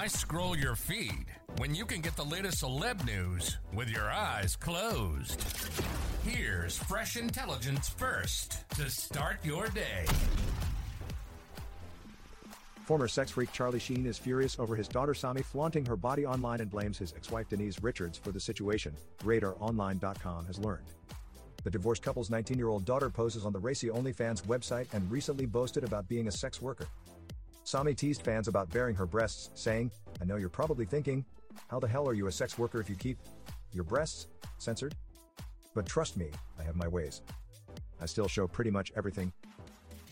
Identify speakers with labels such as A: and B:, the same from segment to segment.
A: Why scroll your feed when you can get the latest celeb news with your eyes closed? Here's fresh intelligence first to start your day.
B: Former sex freak Charlie Sheen is furious over his daughter Sami flaunting her body online and blames his ex-wife Denise Richards for the situation, RadarOnline.com has learned. The divorced couple's 19-year-old daughter poses on the racy OnlyFans website and recently boasted about being a sex worker. Sami teased fans about baring her breasts, saying, I know you're probably thinking, how the hell are you a sex worker if you keep your breasts censored? But trust me, I have my ways. I still show pretty much everything.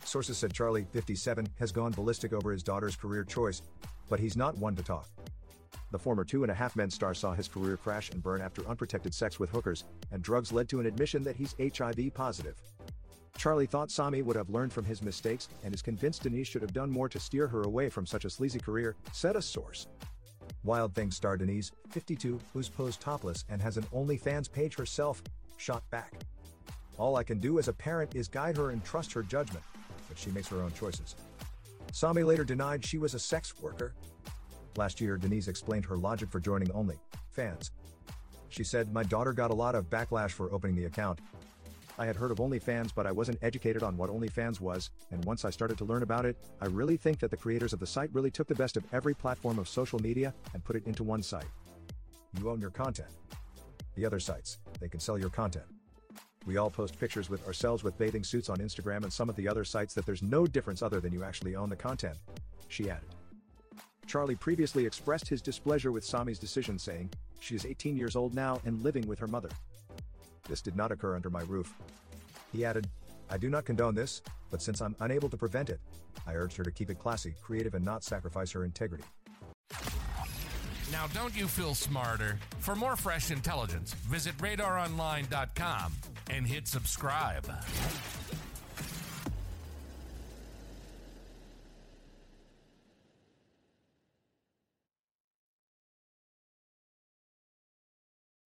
B: Sources said Charlie, 57, has gone ballistic over his daughter's career choice, but he's not one to talk. The former Two and a Half Men star saw his career crash and burn after unprotected sex with hookers and drugs led to an admission that he's HIV positive. Charlie thought Sami would have learned from his mistakes and is convinced Denise should have done more to steer her away from such a sleazy career, said a source. Wild Things star Denise, 52, who's posed topless and has an OnlyFans page herself, shot back. All I can do as a parent is guide her and trust her judgment, but she makes her own choices. Sami later denied she was a sex worker. Last year, Denise explained her logic for joining OnlyFans. She said, My daughter got a lot of backlash for opening the account, I had heard of OnlyFans, but I wasn't educated on what OnlyFans was, and once I started to learn about it, I really think that the creators of the site really took the best of every platform of social media and put it into one site. You own your content. The other sites, they can sell your content. We all post pictures with ourselves with bathing suits on Instagram and some of the other sites that there's no difference other than you actually own the content, she added. Charlie previously expressed his displeasure with Sami's decision, saying, She is 18 years old now and living with her mother. This did not occur under my roof. He added, I do not condone this, but since I'm unable to prevent it, I urged her to keep it classy, creative, and not sacrifice her integrity.
A: Now, don't you feel smarter? For more fresh intelligence, visit radaronline.com and hit subscribe.